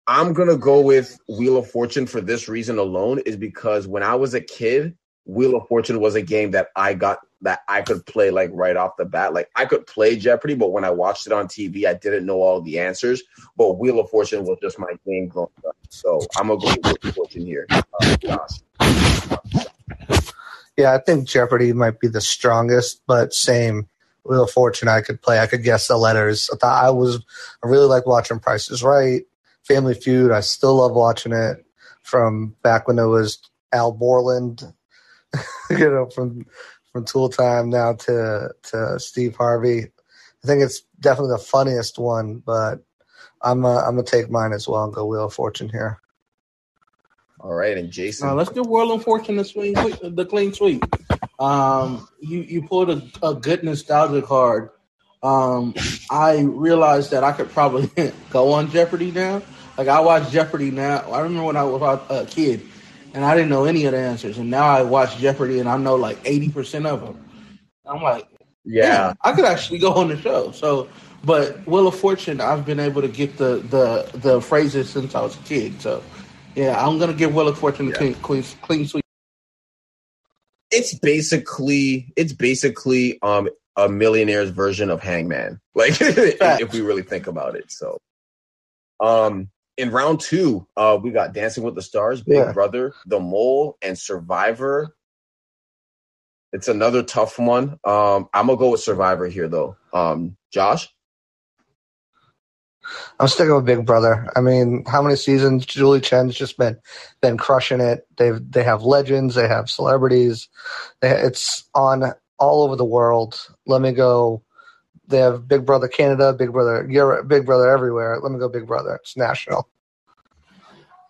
I'm gonna go with Wheel of Fortune for this reason alone, is because when I was a kid, Wheel of Fortune was a game that I got that I could play like right off the bat. Like I could play Jeopardy, but when I watched it on TV, I didn't know all the answers. But Wheel of Fortune was just my game growing up. So I'm gonna go with Wheel of Fortune here. Uh, yeah, I think Jeopardy might be the strongest, but same. Wheel of Fortune, I could play. I could guess the letters. I thought I was. I really like watching Price is Right, Family Feud. I still love watching it from back when it was Al Borland, you know, from from Tool Time now to to Steve Harvey. I think it's definitely the funniest one, but I'm uh, I'm gonna take mine as well and go Wheel of Fortune here. All right, and Jason. Now let's do Wheel of Fortune the swing, the clean sweep. Um, you you pulled a, a good nostalgia card. Um, I realized that I could probably go on Jeopardy now. Like I watch Jeopardy now. I remember when I was a kid, and I didn't know any of the answers, and now I watch Jeopardy and I know like eighty percent of them. I'm like, yeah, I could actually go on the show. So, but Wheel of Fortune, I've been able to get the the the phrases since I was a kid. So, yeah, I'm gonna give Wheel of Fortune the Yeah. clean, clean, clean sweep. It's basically it's basically um a millionaire's version of Hangman. Like if we really think about it. So um in round two, uh we got Dancing with the Stars, Big Yeah. Brother, The Mole, and Survivor. It's another tough one. Um I'm gonna go with Survivor here though. Um Josh? I'm sticking with Big Brother. I mean, how many seasons? Julie Chen's just been been crushing it. They've they have legends, they have celebrities. They, it's on all over the world. Let me go. They have Big Brother Canada, Big Brother Europe, Big Brother everywhere. Let me go Big Brother. It's national.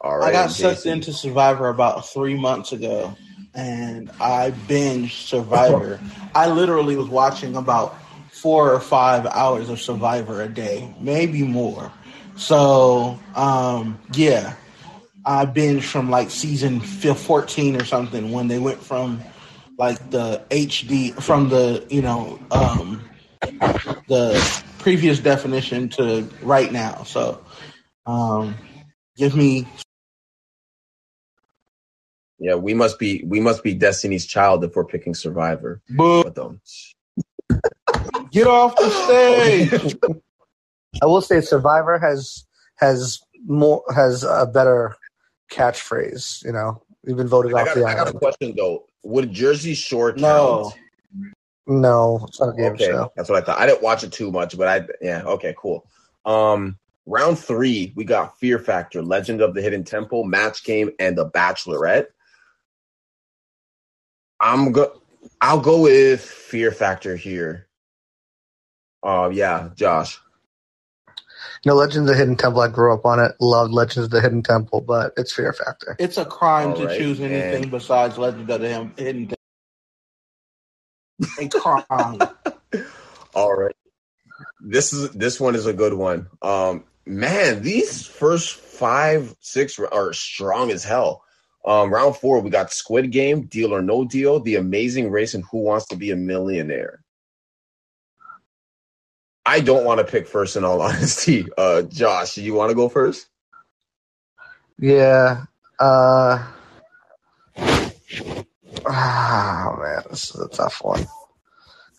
All right. I got sucked Jason. into Survivor about three months ago, and I binged Survivor. I literally was watching about four or five hours of Survivor a day, maybe more. So, um, yeah, I binged from like season 14 or something when they went from like the HD from the you know um, the previous definition to right now. So, um, give me Yeah, we must be we must be Destiny's Child if we're picking Survivor. boo. Get off the stage. I will say Survivor has has more has a better catchphrase. You know, we've been voted I off got, the I got a question though. Would Jersey Shore count? No. No, it's not a game okay, show. that's what I thought. I didn't watch it too much, but I yeah, okay, cool. Um round three, we got Fear Factor, Legend of the Hidden Temple, Match Game, and The Bachelorette. I'm go I'll go with Fear Factor here. Uh yeah, Josh. No, Legends of the Hidden Temple. I grew up on it. Loved Legends of the Hidden Temple, but it's Fear Factor. It's a crime All to right, choose anything and- besides Legends of the Hidden Temple. A crime. All right. This is this one is a good one. Um man, these first five, six are strong as hell. Um round four, we got Squid Game, Deal or No Deal, The Amazing Race, and Who Wants to Be a Millionaire. I don't want to pick first in all honesty. Uh Josh, you want to go first? Yeah. Uh, ah, man, this is a tough one.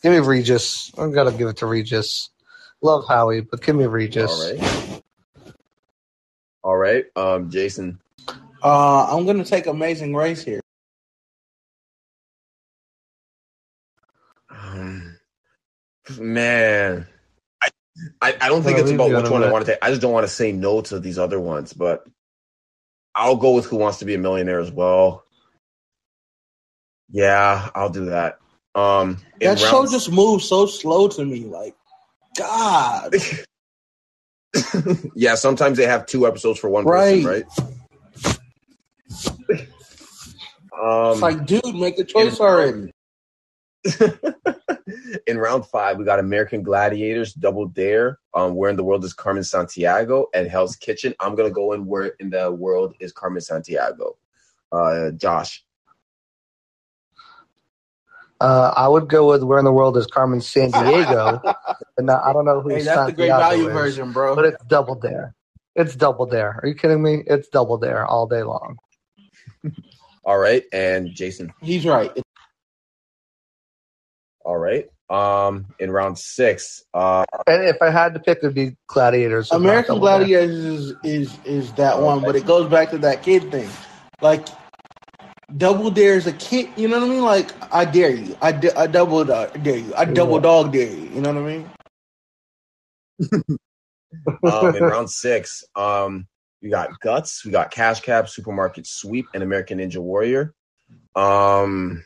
Give me Regis. I've got to give it to Regis. Love Howie, but give me Regis. All right. All right. Um Jason. Uh, I'm gonna take Amazing Race here. Um, Man, I, I, I don't think Well, it's about which one I want to take. I just don't want to say no to these other ones, but I'll go with Who Wants to Be a Millionaire as well. Yeah, I'll do that. Um, in That show round- just moves so slow to me. Like, God. yeah, sometimes they have two episodes for one person, right? Um, It's like, dude, make a choice already. in round five, we got American Gladiators, Double Dare. Um, where in the world is Carmen Santiago and Hell's Kitchen? I'm gonna go in where in the world is Carmen Santiago. Uh, Josh. Uh, I would go with Where in the World is Carmen Sandiego, but not, I don't know who Hey, that's the great Santiago value is, version, bro. But it's Double Dare. It's Double Dare. Are you kidding me? It's Double Dare all day long. All right, and Jason. He's right. All right. Um, in round six, uh, And if I had to pick, it'd be Gladiators. American Double Gladiators is, is is that one, but it goes back to that kid thing. Like Double Dare is a kid, you know what I mean? Like I dare you, I, d- I double dog dare you, I double dog dare you. You know what I mean? um, in round six, um, we got Guts, we got Cash Cab, Supermarket Sweep, and American Ninja Warrior. Um,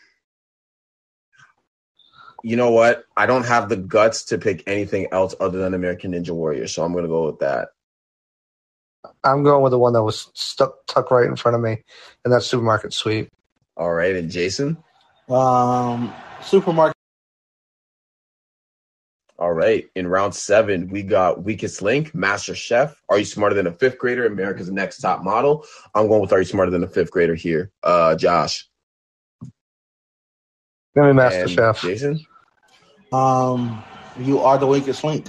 you know what? I don't have the guts to pick anything else other than American Ninja Warrior, so I'm gonna go with that. I'm going with the one that was stuck tucked right in front of me, and that's Supermarket Sweep. All right, and Jason. Um, supermarket. All right, in round seven, we got Weakest Link, Master Chef. Are you smarter than a fifth grader? America's Next Top Model. I'm going with Are you smarter than a fifth grader here? Uh, Josh. Give me Master and Chef. Jason. Um, you are the weakest link.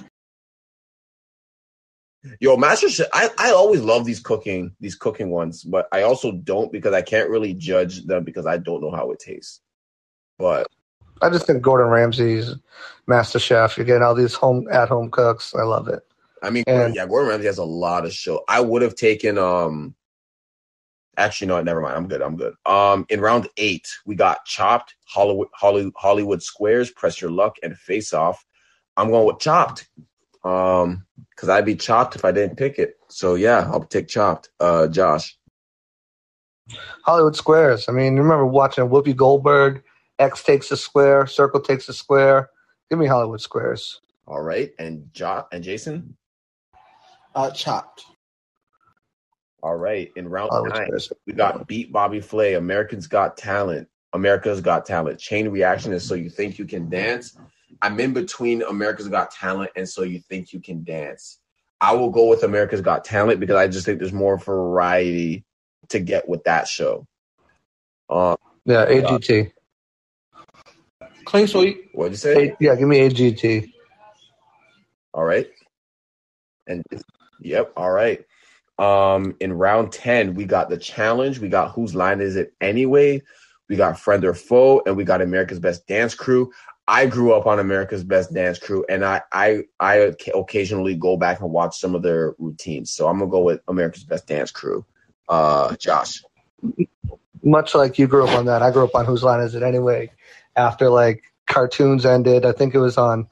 Yo, Master Chef. I, I always love these cooking these cooking ones, but I also don't because I can't really judge them because I don't know how it tastes. But I just think Gordon Ramsay's Master Chef. You're getting all these home at home cooks. I love it. I mean, And- yeah, Gordon Ramsay has a lot of show. I would have taken um. Actually, no, never mind. I'm good. I'm good. Um, in round eight, we got Chopped, Hollywood, Hollywood, Hollywood Squares, Press Your Luck, and Face Off. I'm going with Chopped. Um, because I'd be chopped if I didn't pick it. So yeah, I'll take Chopped. Uh, Josh. Hollywood Squares. I mean, remember watching Whoopi Goldberg, X takes a square, Circle takes a square. Give me Hollywood Squares. All right, and jo- and Jason. Uh, chopped. All right, in round Hollywood nine, we got Beat Bobby Flay, Americans Got Talent, America's Got Talent. Chain reaction is so you think you can dance. I'm in between America's Got Talent and so you think you can dance. I will go with America's Got Talent because I just think there's more variety to get with that show. Um, Yeah, AGT. Clean Sweet. what'd you say? A- yeah, give me AGT. All right. And yep, all right. Um in round 10, we got the challenge, we got whose line is it anyway? We got friend or foe and we got America's Best Dance Crew. I grew up on America's Best Dance Crew and I I I occasionally go back and watch some of their routines. So I'm going to go with America's Best Dance Crew. Uh Josh. Much like you grew up on that, I grew up on Whose Line Is It Anyway? After like cartoons ended, I think it was on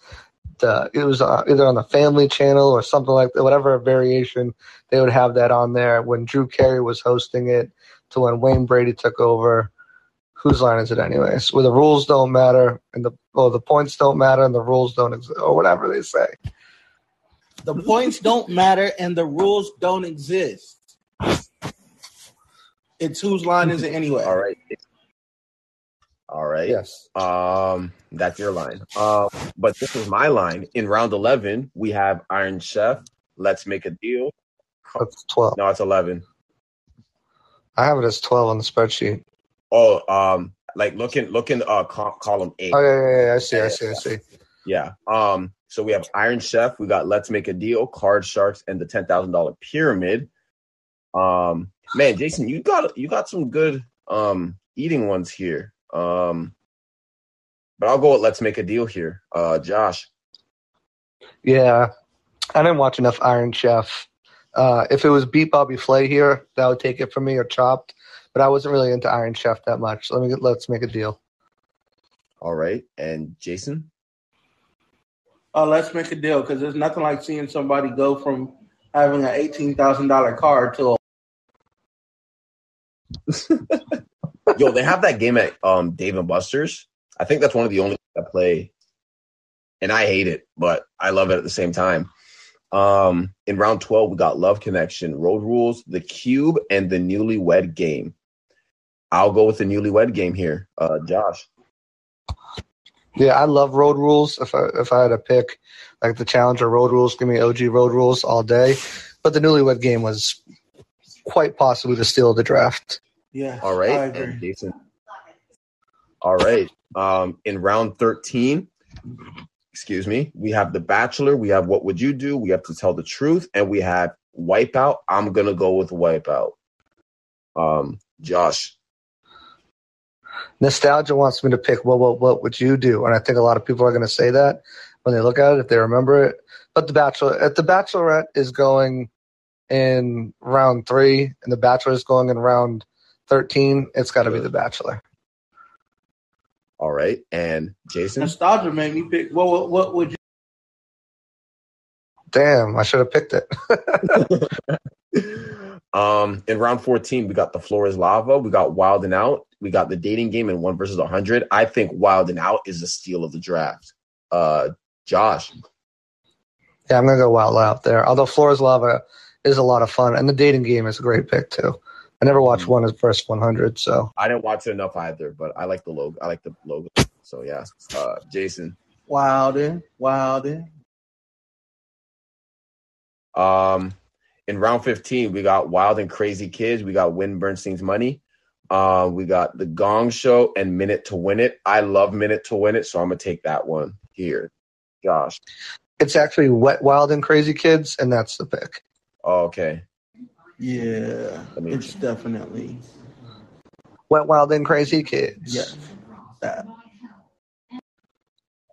the it was uh, either on the Family Channel or something like that. Whatever variation, they would have that on there when Drew Carey was hosting it to when Wayne Brady took over. Whose line is it, anyways? Where the rules don't matter and the well, the points don't matter and the rules don't exist, or whatever they say. The points don't matter and the rules don't exist. It's whose line is it anyway? All right. All right. Yes. Um, that's your line. Um, but this is my line. In round eleven, we have Iron Chef. Let's make a deal. That's twelve. No, it's eleven. I have it as twelve on the spreadsheet. Oh, um, like looking, looking, uh, col- column eight. Oh yeah, yeah, yeah. I see, I see, I see. Yeah. Um. So we have Iron Chef. We got Let's Make a Deal, Card Sharks, and the ten thousand dollar Pyramid. Um. Man, Jason, you got you got some good um eating ones here. Um. But I'll go with Let's Make a Deal here. Uh, Josh. Yeah, I didn't watch enough Iron Chef. Uh, if it was Beat Bobby Flay here, that would take it from me or Chopped. But I wasn't really into Iron Chef that much. Let me get, let's make a deal. All right, and Jason. Oh, let's make a deal because there's nothing like seeing somebody go from having an eighteen thousand dollar car to a Yo, they have that game at um Dave and Buster's. I think that's one of the only I play, and I hate it, but I love it at the same time. Um, in round twelve, we got Love Connection, Road Rules, The Cube, and the Newlywed Game. I'll go with the Newlywed Game here, uh, Josh. Yeah, I love road rules. If I if I had to pick, like the Challenger road rules, give me OG road rules all day. But the Newlywed Game was quite possibly the steal of the draft. Yeah. All right. I agree. And Jason. All right. Um, in round thirteen, excuse me, we have The Bachelor. We have What Would You Do? We have to tell the truth, and we have Wipeout. I'm gonna go with Wipeout. Um, Josh. Nostalgia wants me to pick what what what would you do? And I think a lot of people are going to say that when they look at it if they remember it. But the Bachelor, at the Bachelorette is going in round three, and the Bachelor is going in round thirteen. It's got to be the Bachelor. All right, and Jason. Nostalgia made me pick. What what, what would you? Damn, I should have picked it. um, in round 14, we got the floor is lava. We got Wild 'N Out. We got the dating game in one versus 100. I think Wild 'N Out is the steal of the draft. Uh, Josh. Yeah, I'm gonna go wild out there. Although Floor is Lava is a lot of fun, and the dating game is a great pick too. I never watched one as first 100, so I didn't watch it enough either, but I like the logo. I like the logo. So yeah. Uh, Jason. Wilden, Wilden. Um, in round 15, we got Wild and Crazy Kids. We got Win Ben Stein's Money. Uh, we got The Gong Show and Minute to Win It. I love Minute to Win It, so I'm gonna take that one here. Josh. it's actually Wet Wild and Crazy Kids, and that's the pick. Oh, okay. Yeah, I mean- it's definitely went Wild and Crazy Kids. yes. That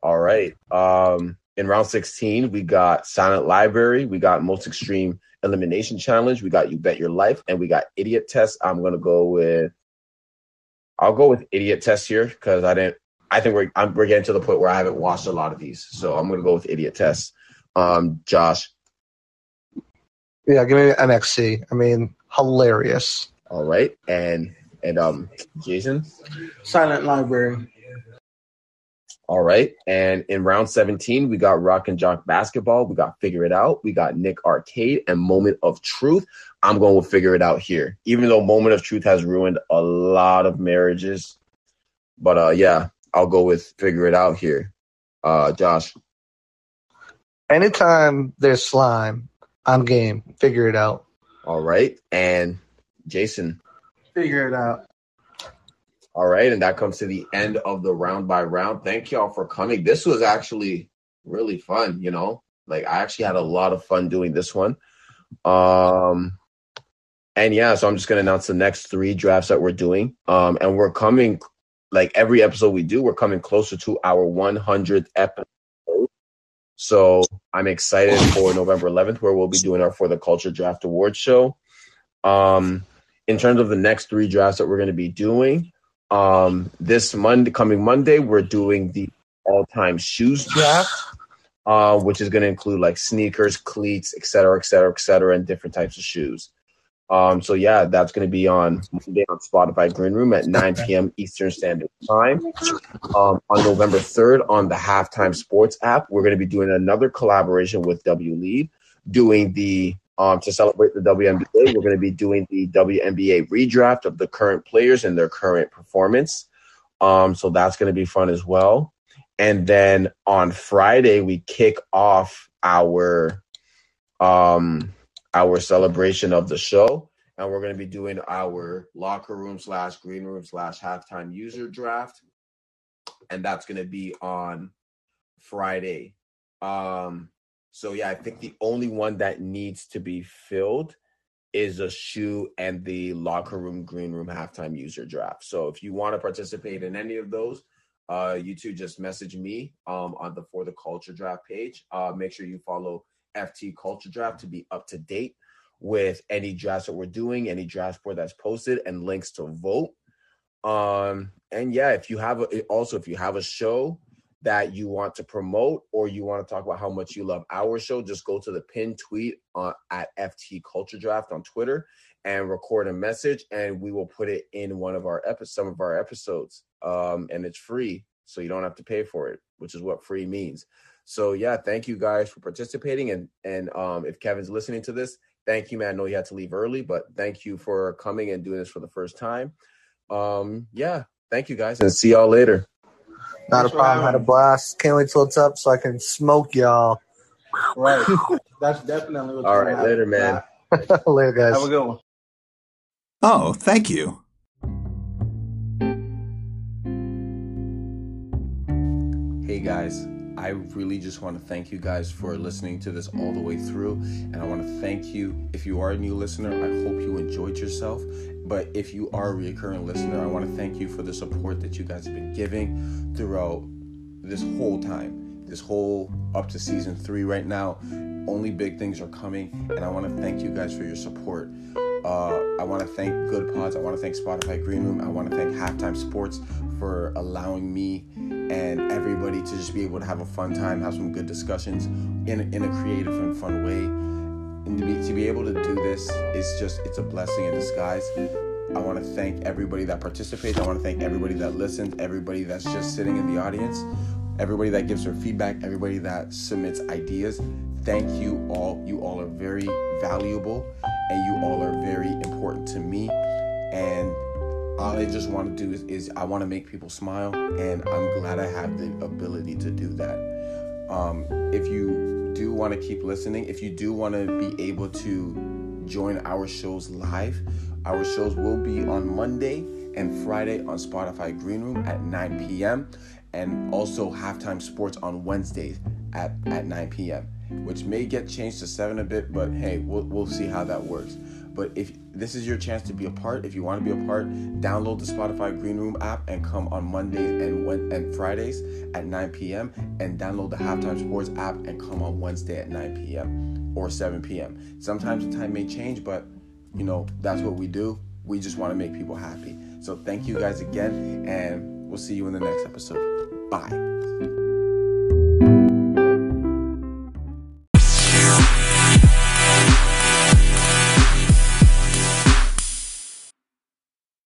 All right. Um, in round 16, we got Silent Library, we got Most Extreme Elimination Challenge, we got You Bet Your Life, and we got Idiot Test. I'm gonna go with I'll go with Idiot Test here because I didn't I think we're I'm, we're getting to the point where I haven't watched a lot of these. So I'm gonna go with Idiot Test. Um, Josh. Yeah, give me MXC. I mean, hilarious. All right. And and um Jason. silent library. All right. And in round 17, we got Rock N' Jock Basketball. We got Figure It Out. We got Nick Arcade and Moment of Truth. I'm going with Figure It Out here, even though Moment of Truth has ruined a lot of marriages. But uh, yeah, I'll go with Figure It Out here. Uh, Josh. Anytime there's slime, I'm game. Figure it out. All right. And Jason. Figure it out. All right. And that comes to the end of the round by round. Thank y'all for coming. This was actually really fun, you know? Like I actually had a lot of fun doing this one. Um and yeah, so I'm just gonna announce the next three drafts that we're doing. Um and we're coming like every episode we do, we're coming closer to our 100th episode. So I'm excited for November 11th, where we'll be doing our For the Culture Draft Awards show. Um, in terms of the next three drafts that we're going to be doing, um, this Monday, coming Monday, we're doing the all-time shoes draft, uh, which is going to include like sneakers, cleats, et cetera, et cetera, et cetera, and different types of shoes. Um, so yeah, that's going to be on Monday on Spotify Green Room at 9 p.m. Eastern Standard Time. Um, on November 3rd on the Halftime Sports app, we're going to be doing another collaboration with W Lead, doing the um, to celebrate the WNBA. We're going to be doing the WNBA redraft of the current players and their current performance. Um, so that's going to be fun as well. And then on Friday, we kick off our um our celebration of the show. And we're going to be doing our locker room slash green room slash halftime user draft. And that's going to be on Friday. Um, so yeah, I think the only one that needs to be filled is a shoe and the locker room green room halftime user draft. So if you want to participate in any of those, uh, you two just message me um, on the For the Culture Draft page. Uh, make sure you follow FT Culture Draft to be up to date with any drafts that we're doing, any draft board that's posted, and links to vote. Um, and yeah, if you have a, also if you have a show that you want to promote or you want to talk about how much you love our show, just go to the pin tweet on, at FT Culture Draft on Twitter and record a message, and we will put it in one of our epi- some of our episodes. Um, and it's free, so you don't have to pay for it, which is what free means. So yeah, thank you guys for participating, and and um, if Kevin's listening to this, thank you, man. I know you had to leave early, but thank you for coming and doing this for the first time. Um, yeah, thank you guys, and see y'all later. Not Thanks a problem. Had a blast. Can't wait till it's up so I can smoke y'all. Right. That's definitely what's All gonna right, happen. later, man. Later, guys. Have a good one. Oh, thank you. Hey guys, I really just want to thank you guys for listening to this all the way through. And I want to thank you. If you are a new listener, I hope you enjoyed yourself. But if you are a recurring listener, I want to thank you for the support that you guys have been giving throughout this whole time, this whole up to season three right now. Only big things are coming, and I want to thank you guys for your support. Uh, I want to thank Goodpods. I want to thank Spotify Green Room. I want to thank Halftime Sports for allowing me and everybody to just be able to have a fun time, have some good discussions in, in a creative and fun way. And to be, to be able to do this is just, it's a blessing in disguise. I want to thank everybody that participates. I want to thank everybody that listens, everybody that's just sitting in the audience, everybody that gives their feedback, everybody that submits ideas. Thank you all. You all are very valuable and you all are very important to me. And all I just want to do is, is I want to make people smile, and I'm glad I have the ability to do that. Um, if you do want to keep listening, if you do want to be able to join our shows live, our shows will be on Monday and Friday on Spotify Green Room at 9 p.m. and also halftime sports on Wednesdays at, at 9 p.m. Which may get changed to 7 a bit, but hey, we'll, we'll see how that works. But if this is your chance to be a part, if you want to be a part, download the Spotify Green Room app and come on Mondays and Wed- and Fridays at 9 p.m. and download the Halftime Sports app and come on Wednesday at 9 p.m. or 7 p.m. Sometimes the time may change, but you know that's what we do. We just want to make people happy. So thank you guys again, and we'll see you in the next episode. Bye.